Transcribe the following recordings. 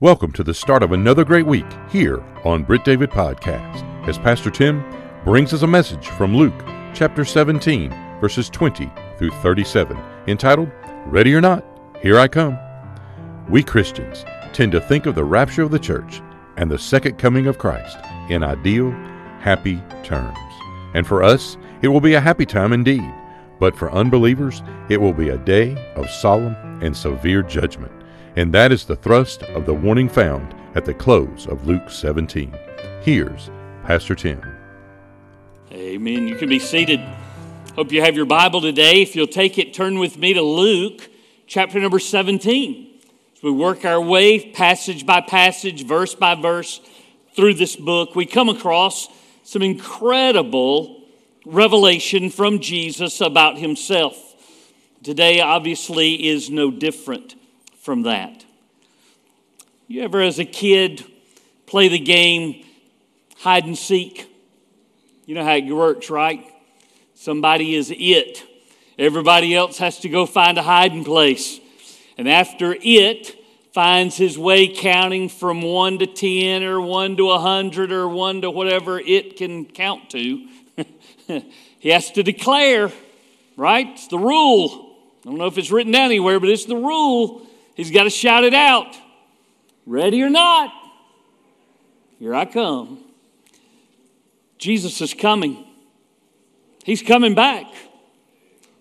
Welcome to the start of another great week here on Britt David Podcast as Pastor Tim brings us a message from Luke chapter 17, verses 20 through 37, entitled, Ready or Not, Here I Come. We Christians tend to think of the rapture of the church and the second coming of Christ in ideal, happy terms. And for us, it will be a happy time indeed. But for unbelievers, it will be a day of solemn and severe judgment. And that is the thrust of the warning found at the close of Luke 17. Here's Pastor Tim. Amen. You can be seated. Hope you have your Bible today. If you'll take it, turn with me to Luke chapter number 17. As we work our way passage by passage, verse by verse through this book, we come across some incredible revelation from Jesus about himself. Today, obviously, is no different from that. You ever, as a kid, play the game hide and seek? You know how it works, right? Somebody is it. Everybody else has to go find a hiding place. And after it finds his way counting from 1 to 10 or 1 to 100 or 1 to whatever it can count to, he has to declare, right? It's the rule. I don't know if it's written down anywhere, but it's the rule. He's got to shout it out. Ready or not, here I come. Jesus is coming. He's coming back.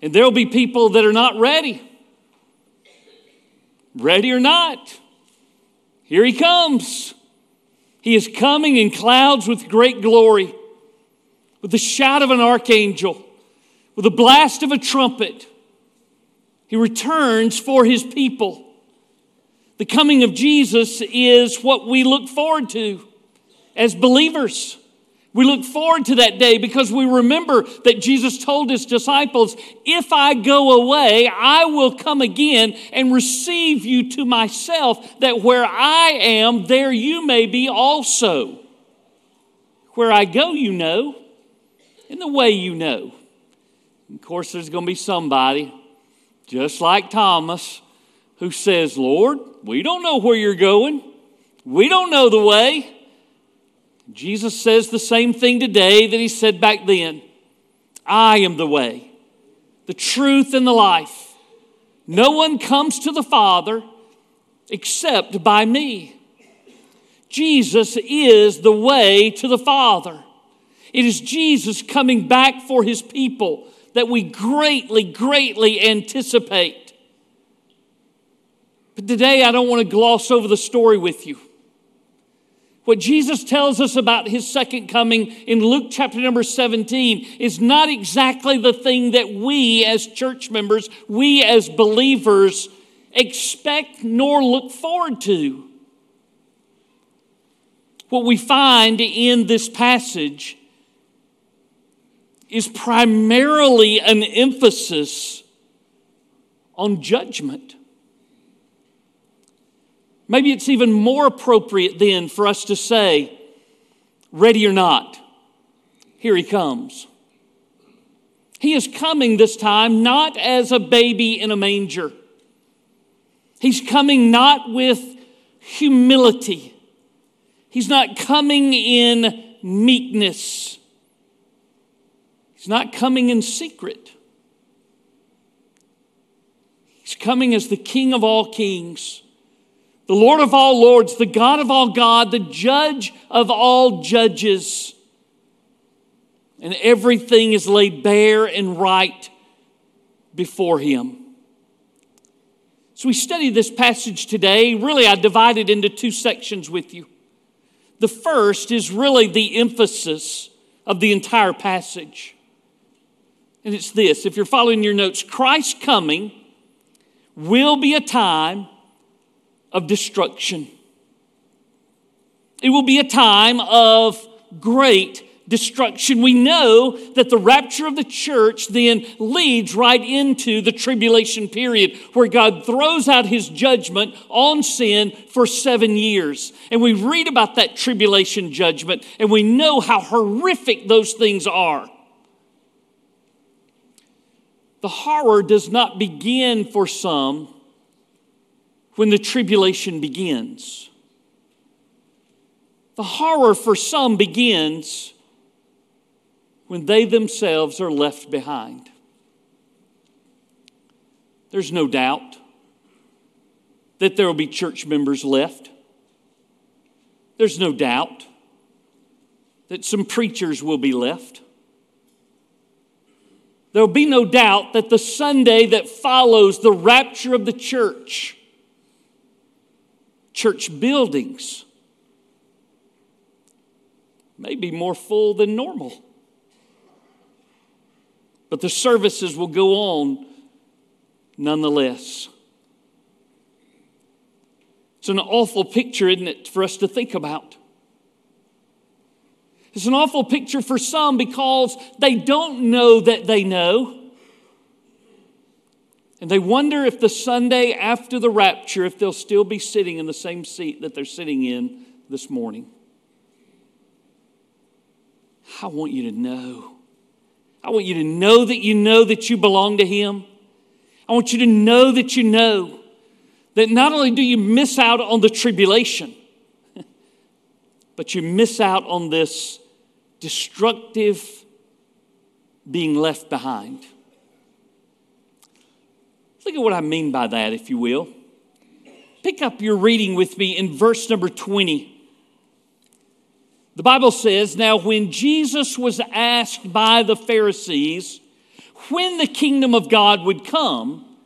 And there'll be people that are not ready. Ready or not, here he comes. He is coming in clouds with great glory, with the shout of an archangel, with the blast of a trumpet. He returns for his people. The coming of Jesus is what we look forward to as believers. We look forward to that day because we remember that Jesus told his disciples, If I go away, I will come again and receive you to myself, that where I am, there you may be also. Where I go, you know, and the way you know. Of course, there's going to be somebody, just like Thomas, who says, Lord, we don't know where you're going. We don't know the way. Jesus says the same thing today that he said back then I am the way, the truth, and the life. No one comes to the Father except by me. Jesus is the way to the Father. It is Jesus coming back for his people that we greatly, greatly anticipate. But today I don't want to gloss over the story with you. What Jesus tells us about his second coming in Luke chapter number 17 is not exactly the thing that we as church members, we as believers, expect nor look forward to. What we find in this passage is primarily an emphasis on judgment. Maybe it's even more appropriate then for us to say, ready or not, here he comes. He is coming this time not as a baby in a manger. He's coming not with humility. He's not coming in meekness. He's not coming in secret. He's coming as the King of all kings the Lord of all lords, the God of all God, the judge of all judges. And everything is laid bare and right before him. So we study this passage today. Really, I divide it into two sections with you. The first is really the emphasis of the entire passage. And it's this if you're following your notes, Christ's coming will be a time of destruction. It will be a time of great destruction. We know that the rapture of the church then leads right into the tribulation period where God throws out his judgment on sin for seven years. And we read about that tribulation judgment and we know how horrific those things are. The horror does not begin for some when the tribulation begins. The horror for some begins when they themselves are left behind. There's no doubt that there will be church members left. There's no doubt that some preachers will be left. There will be no doubt that the Sunday that follows the rapture of the church, church buildings, may be more full than normal. But the services will go on nonetheless. It's an awful picture, isn't it, for us to think about? It's an awful picture for some because they don't know that they know. And they wonder if the Sunday after the rapture, if they'll still be sitting in the same seat that they're sitting in this morning. I want you to know. I want you to know that you know that you belong to Him. I want you to know that you know that not only do you miss out on the tribulation, but you miss out on this destructive being left behind. Look at what I mean by that, if you will. Pick up your reading with me in verse number 20. The Bible says, Now when Jesus was asked by the Pharisees when the kingdom of God would come,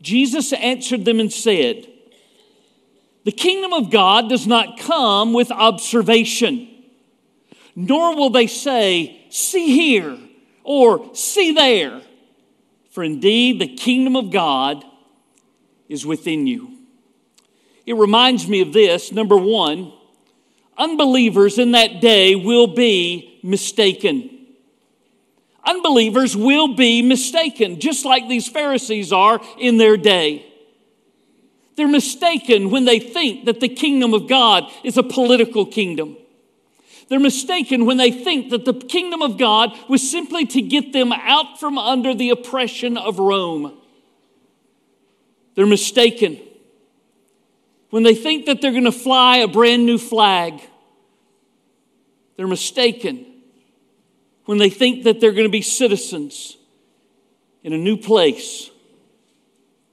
Jesus answered them and said, The kingdom of God does not come with observation, nor will they say, See here or see there. For indeed, the kingdom of God is within you. It reminds me of this number one, unbelievers in that day will be mistaken. Unbelievers will be mistaken, just like these Pharisees are in their day. They're mistaken when they think that the kingdom of God is a political kingdom. They're mistaken when they think that the kingdom of God was simply to get them out from under the oppression of Rome. They're mistaken when they think that they're going to fly a brand new flag. They're mistaken when they think that they're going to be citizens in a new place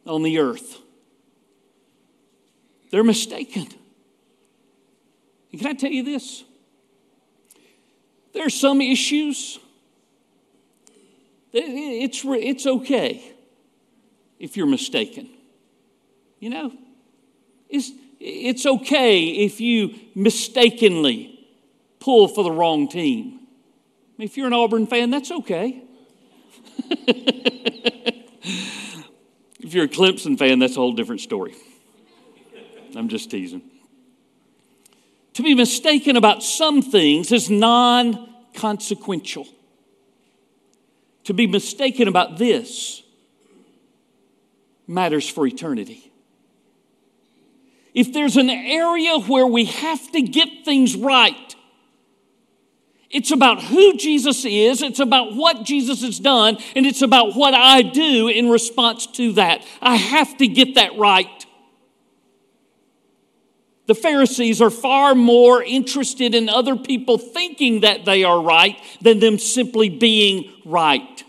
on the earth. They're mistaken. And can I tell you this? There are some issues. It's, it's okay if you're mistaken. You know, it's, it's okay if you mistakenly pull for the wrong team if you're an Auburn fan, that's okay. if you're a Clemson fan, that's a whole different story. I'm just teasing. To be mistaken about some things is non consequential. To be mistaken about this matters for eternity. If there's an area where we have to get things right, it's about who Jesus is, it's about what Jesus has done, and it's about what I do in response to that. I have to get that right. The Pharisees are far more interested in other people thinking that they are right than them simply being right.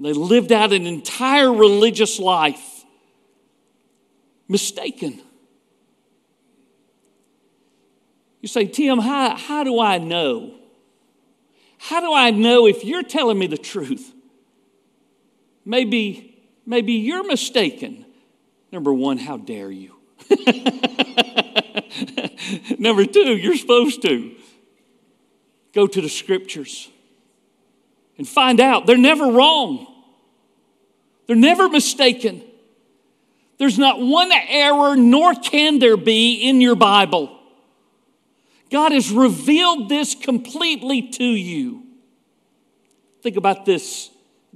They lived out an entire religious life mistaken. You say, Tim, how, how do I know? How do I know if you're telling me the truth? Maybe, maybe you're mistaken. Number one, how dare you? Number two, you're supposed to go to the scriptures and find out they're never wrong, they're never mistaken. There's not one error, nor can there be in your Bible. God has revealed this completely to you. Think about this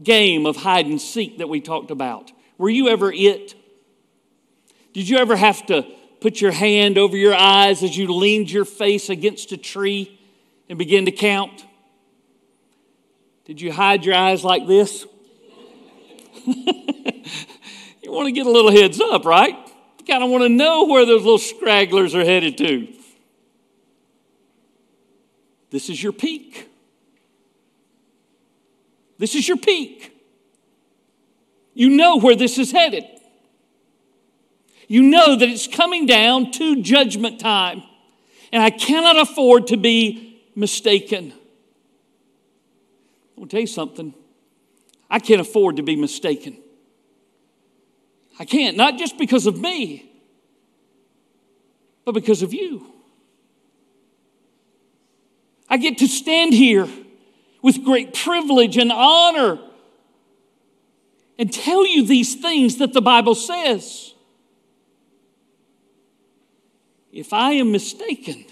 game of hide and seek that we talked about. Were you ever it? Did you ever have to put your hand over your eyes as you leaned your face against a tree and begin to count? Did you hide your eyes like this? you want to get a little heads up, right? You kind of want to know where those little stragglers are headed to. this is your peek. This is your peek. You know where this is headed. You know that it's coming down to judgment time. And I cannot afford to be mistaken. I will tell you something. I can't afford to be mistaken. I can't, not just because of me, but because of you. I get to stand here with great privilege and honor and tell you these things that the Bible says. If I am mistaken,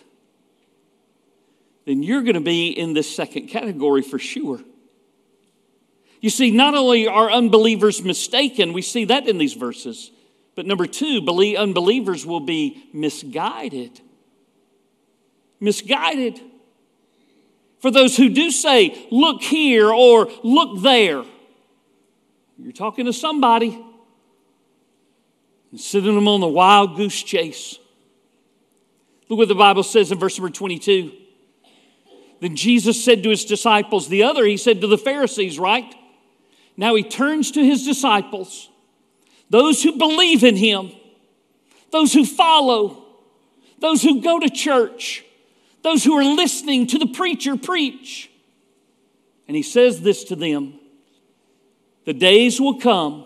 then you're going to be in this second category for sure. You see, not only are unbelievers mistaken, we see that in these verses, but number two, unbelievers will be misguided. Misguided. For those who do say, look here or look there, you're talking to somebody and sending them on the wild goose chase. Look what the Bible says in verse number 22. Then Jesus said to his disciples, the other, he said to the Pharisees, right? Now he turns to his disciples, those who believe in him, those who follow, those who go to church, those who are listening to the preacher preach. And he says this to them The days will come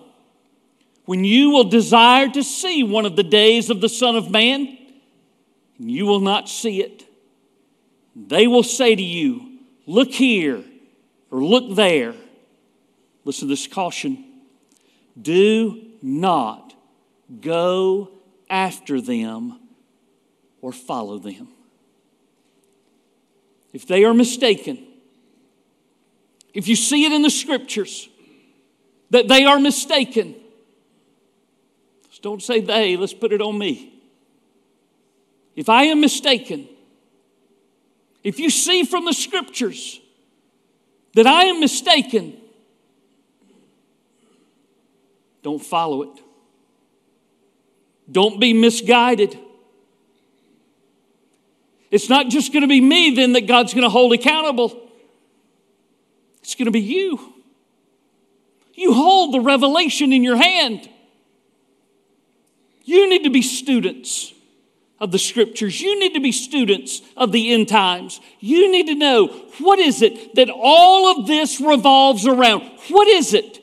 when you will desire to see one of the days of the Son of Man, and you will not see it. They will say to you, Look here, or look there. Listen to this caution do not go after them or follow them if they are mistaken, if you see it in the scriptures that they are mistaken, don't say they, let's put it on me. If I am mistaken, if you see from the scriptures that I am mistaken, don't follow it. Don't be misguided. It's not just going to be me then that God's going to hold accountable, it's going to be you. You hold the revelation in your hand. You need to be students of the scriptures. You need to be students of the end times. You need to know what is it that all of this revolves around? What is it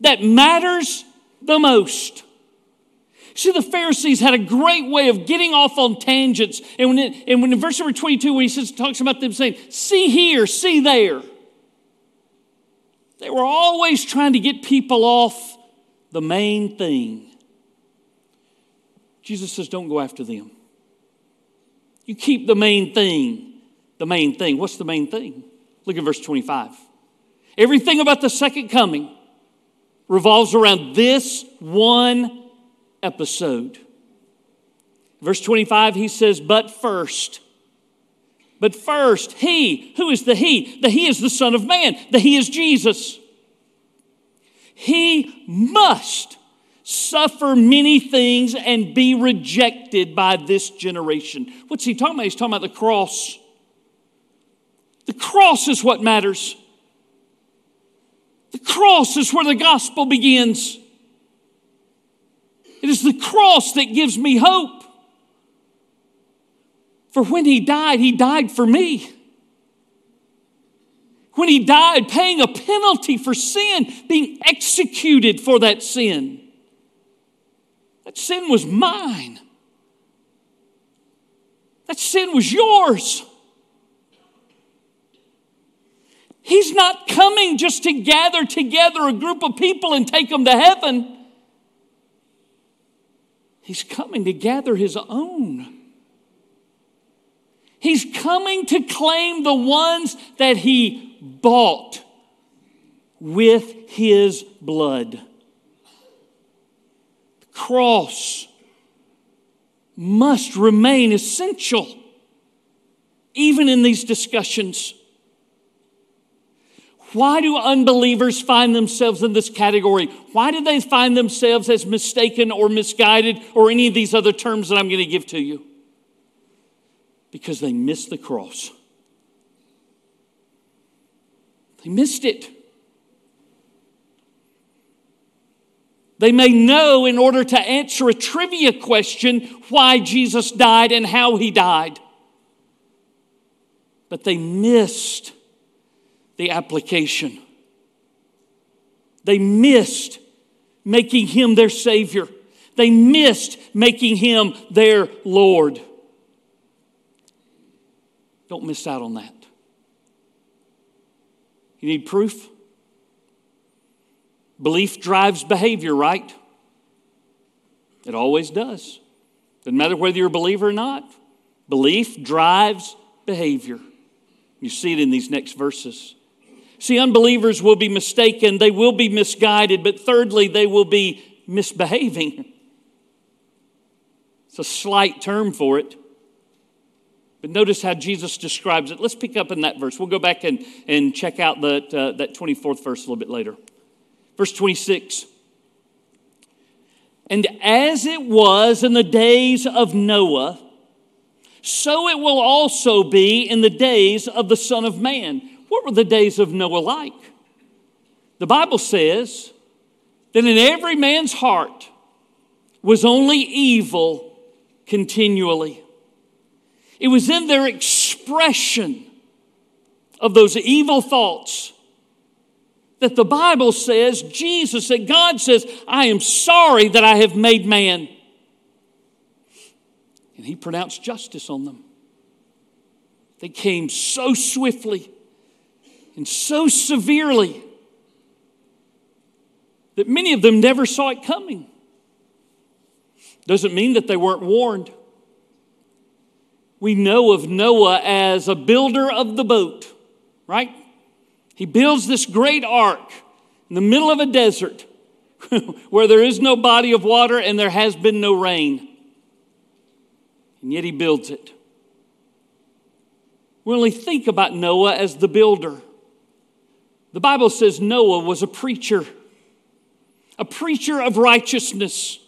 that matters the most? See, the Pharisees had a great way of getting off on tangents. And when, it, and when in verse number 22, when he says, talks about them saying, see here, see there, they were always trying to get people off the main thing. Jesus says, don't go after them. You keep the main thing, the main thing. What's the main thing? Look at verse 25. Everything about the second coming revolves around this one episode. Verse 25, he says, But first, but first, he, who is the he? The he is the Son of Man, the he is Jesus. He must suffer many things and be rejected by this generation. What's he talking about? He's talking about the cross. The cross is what matters. The cross is where the gospel begins. It is the cross that gives me hope. For when he died, he died for me. When he died, paying a penalty for sin, being executed for that sin. That sin was mine. That sin was yours. He's not coming just to gather together a group of people and take them to heaven. He's coming to gather his own. He's coming to claim the ones that he bought with his blood. Cross must remain essential, even in these discussions. Why do unbelievers find themselves in this category? Why do they find themselves as mistaken or misguided or any of these other terms that I'm going to give to you? Because they miss the cross. They missed it. They may know in order to answer a trivia question why Jesus died and how he died. But they missed the application. They missed making him their Savior. They missed making him their Lord. Don't miss out on that. You need proof? Belief drives behavior, right? It always does. Doesn't matter whether you're a believer or not. Belief drives behavior. You see it in these next verses. See, unbelievers will be mistaken, they will be misguided, but thirdly, they will be misbehaving. It's a slight term for it. But notice how Jesus describes it. Let's pick up in that verse. We'll go back and, and check out that, uh, that 24th verse a little bit later. Verse 26. And as it was in the days of Noah, so it will also be in the days of the Son of Man. What were the days of Noah like? The Bible says that in every man's heart was only evil continually. It was in their expression of those evil thoughts that the Bible says, Jesus, that God says, I am sorry that I have made man. And he pronounced justice on them. They came so swiftly and so severely that many of them never saw it coming. Doesn't mean that they weren't warned we know of Noah as a builder of the boat, right? He builds this great ark in the middle of a desert where there is no body of water and there has been no rain. And yet he builds it. We only think about Noah as the builder. The Bible says Noah was a preacher, a preacher of righteousness,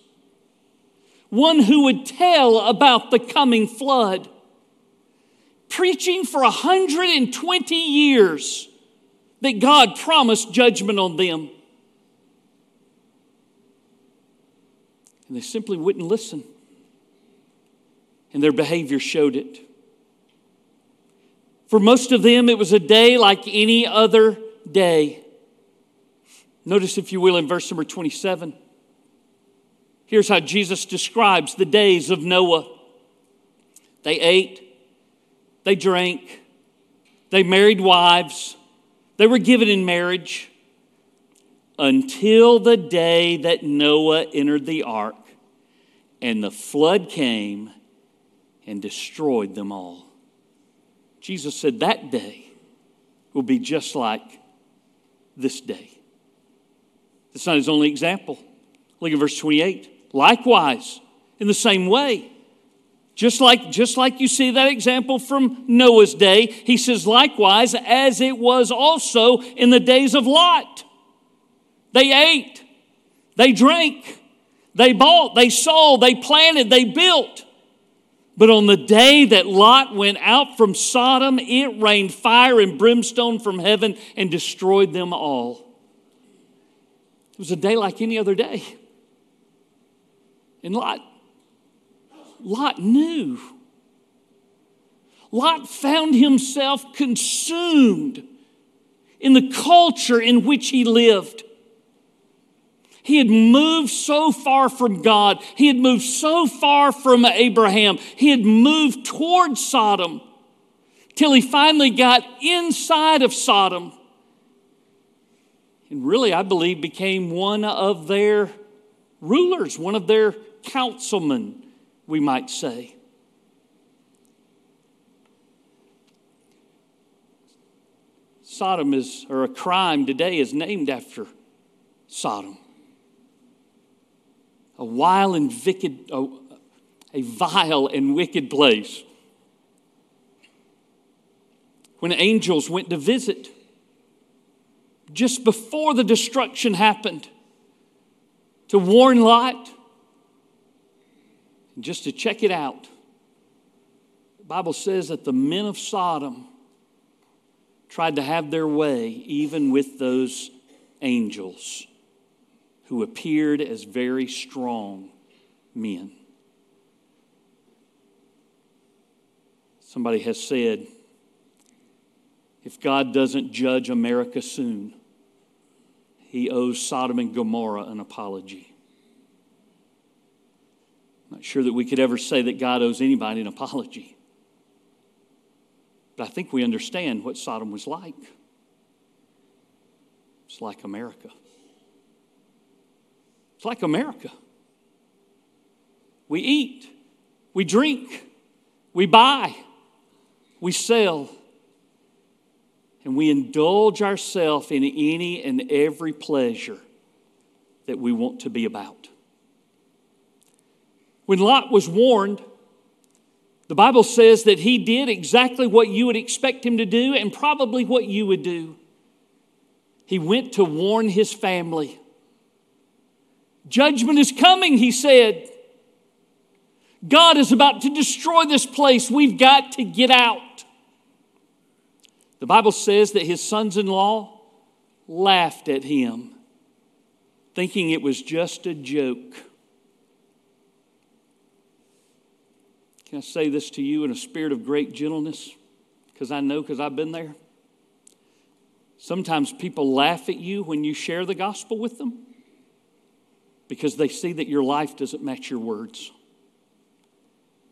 one who would tell about the coming flood preaching for 120 years that God promised judgment on them. And they simply wouldn't listen. And their behavior showed it. For most of them, it was a day like any other day. Notice, if you will, in verse number 27. Here's how Jesus describes the days of Noah. They ate, they drank, they married wives, they were given in marriage until the day that Noah entered the ark and the flood came and destroyed them all. Jesus said that day will be just like this day. That's not his only example. Look at verse 28. Likewise, in the same way, just like, just like you see that example from Noah's day, he says, likewise, as it was also in the days of Lot. They ate, they drank, they bought, they sold, they planted, they built. But on the day that Lot went out from Sodom, it rained fire and brimstone from heaven and destroyed them all. It was a day like any other day. And Lot Lot knew. Lot found himself consumed in the culture in which he lived. He had moved so far from God. He had moved so far from Abraham. He had moved towards Sodom till he finally got inside of Sodom. And really, I believe, became one of their rulers, one of their councilmen we might say. Sodom is, or a crime today is named after Sodom. A vile and wicked, a, a vile and wicked place. When angels went to visit, just before the destruction happened, to warn Lot, just to check it out, the Bible says that the men of Sodom tried to have their way even with those angels who appeared as very strong men. Somebody has said, if God doesn't judge America soon, he owes Sodom and Gomorrah an apology. Not sure that we could ever say that God owes anybody an apology. But I think we understand what Sodom was like. It's like America. It's like America. We eat, we drink, we buy, we sell and we indulge ourselves in any and every pleasure that we want to be about. When Lot was warned, the Bible says that he did exactly what you would expect him to do and probably what you would do. He went to warn his family. Judgment is coming, he said. God is about to destroy this place. We've got to get out. The Bible says that his sons in law laughed at him, thinking it was just a joke. Can I say this to you in a spirit of great gentleness? Because I know, because I've been there. Sometimes people laugh at you when you share the gospel with them because they see that your life doesn't match your words.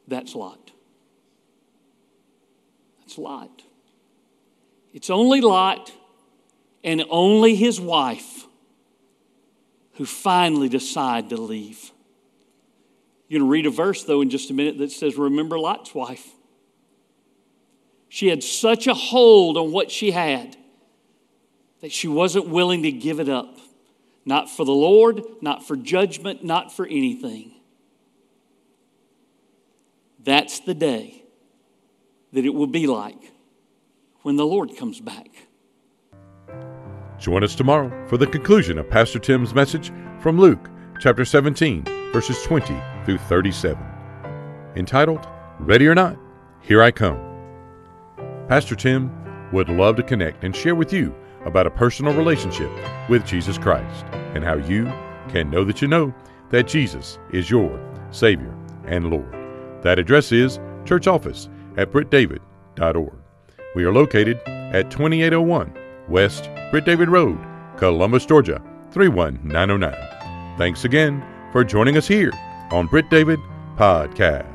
That's Lot. That's Lot. It's only Lot and only his wife who finally decide to leave. You're going to read a verse, though, in just a minute that says, Remember Lot's wife. She had such a hold on what she had that she wasn't willing to give it up. Not for the Lord, not for judgment, not for anything. That's the day that it will be like when the Lord comes back. Join us tomorrow for the conclusion of Pastor Tim's message from Luke chapter 17, verses 20 through 37, entitled Ready or Not, Here I Come. Pastor Tim would love to connect and share with you about a personal relationship with Jesus Christ and how you can know that you know that Jesus is your Savior and Lord. That address is church office at brittdavid.org. We are located at 2801 West Britt David Road, Columbus, Georgia 31909. Thanks again for joining us here on Britt David Podcast.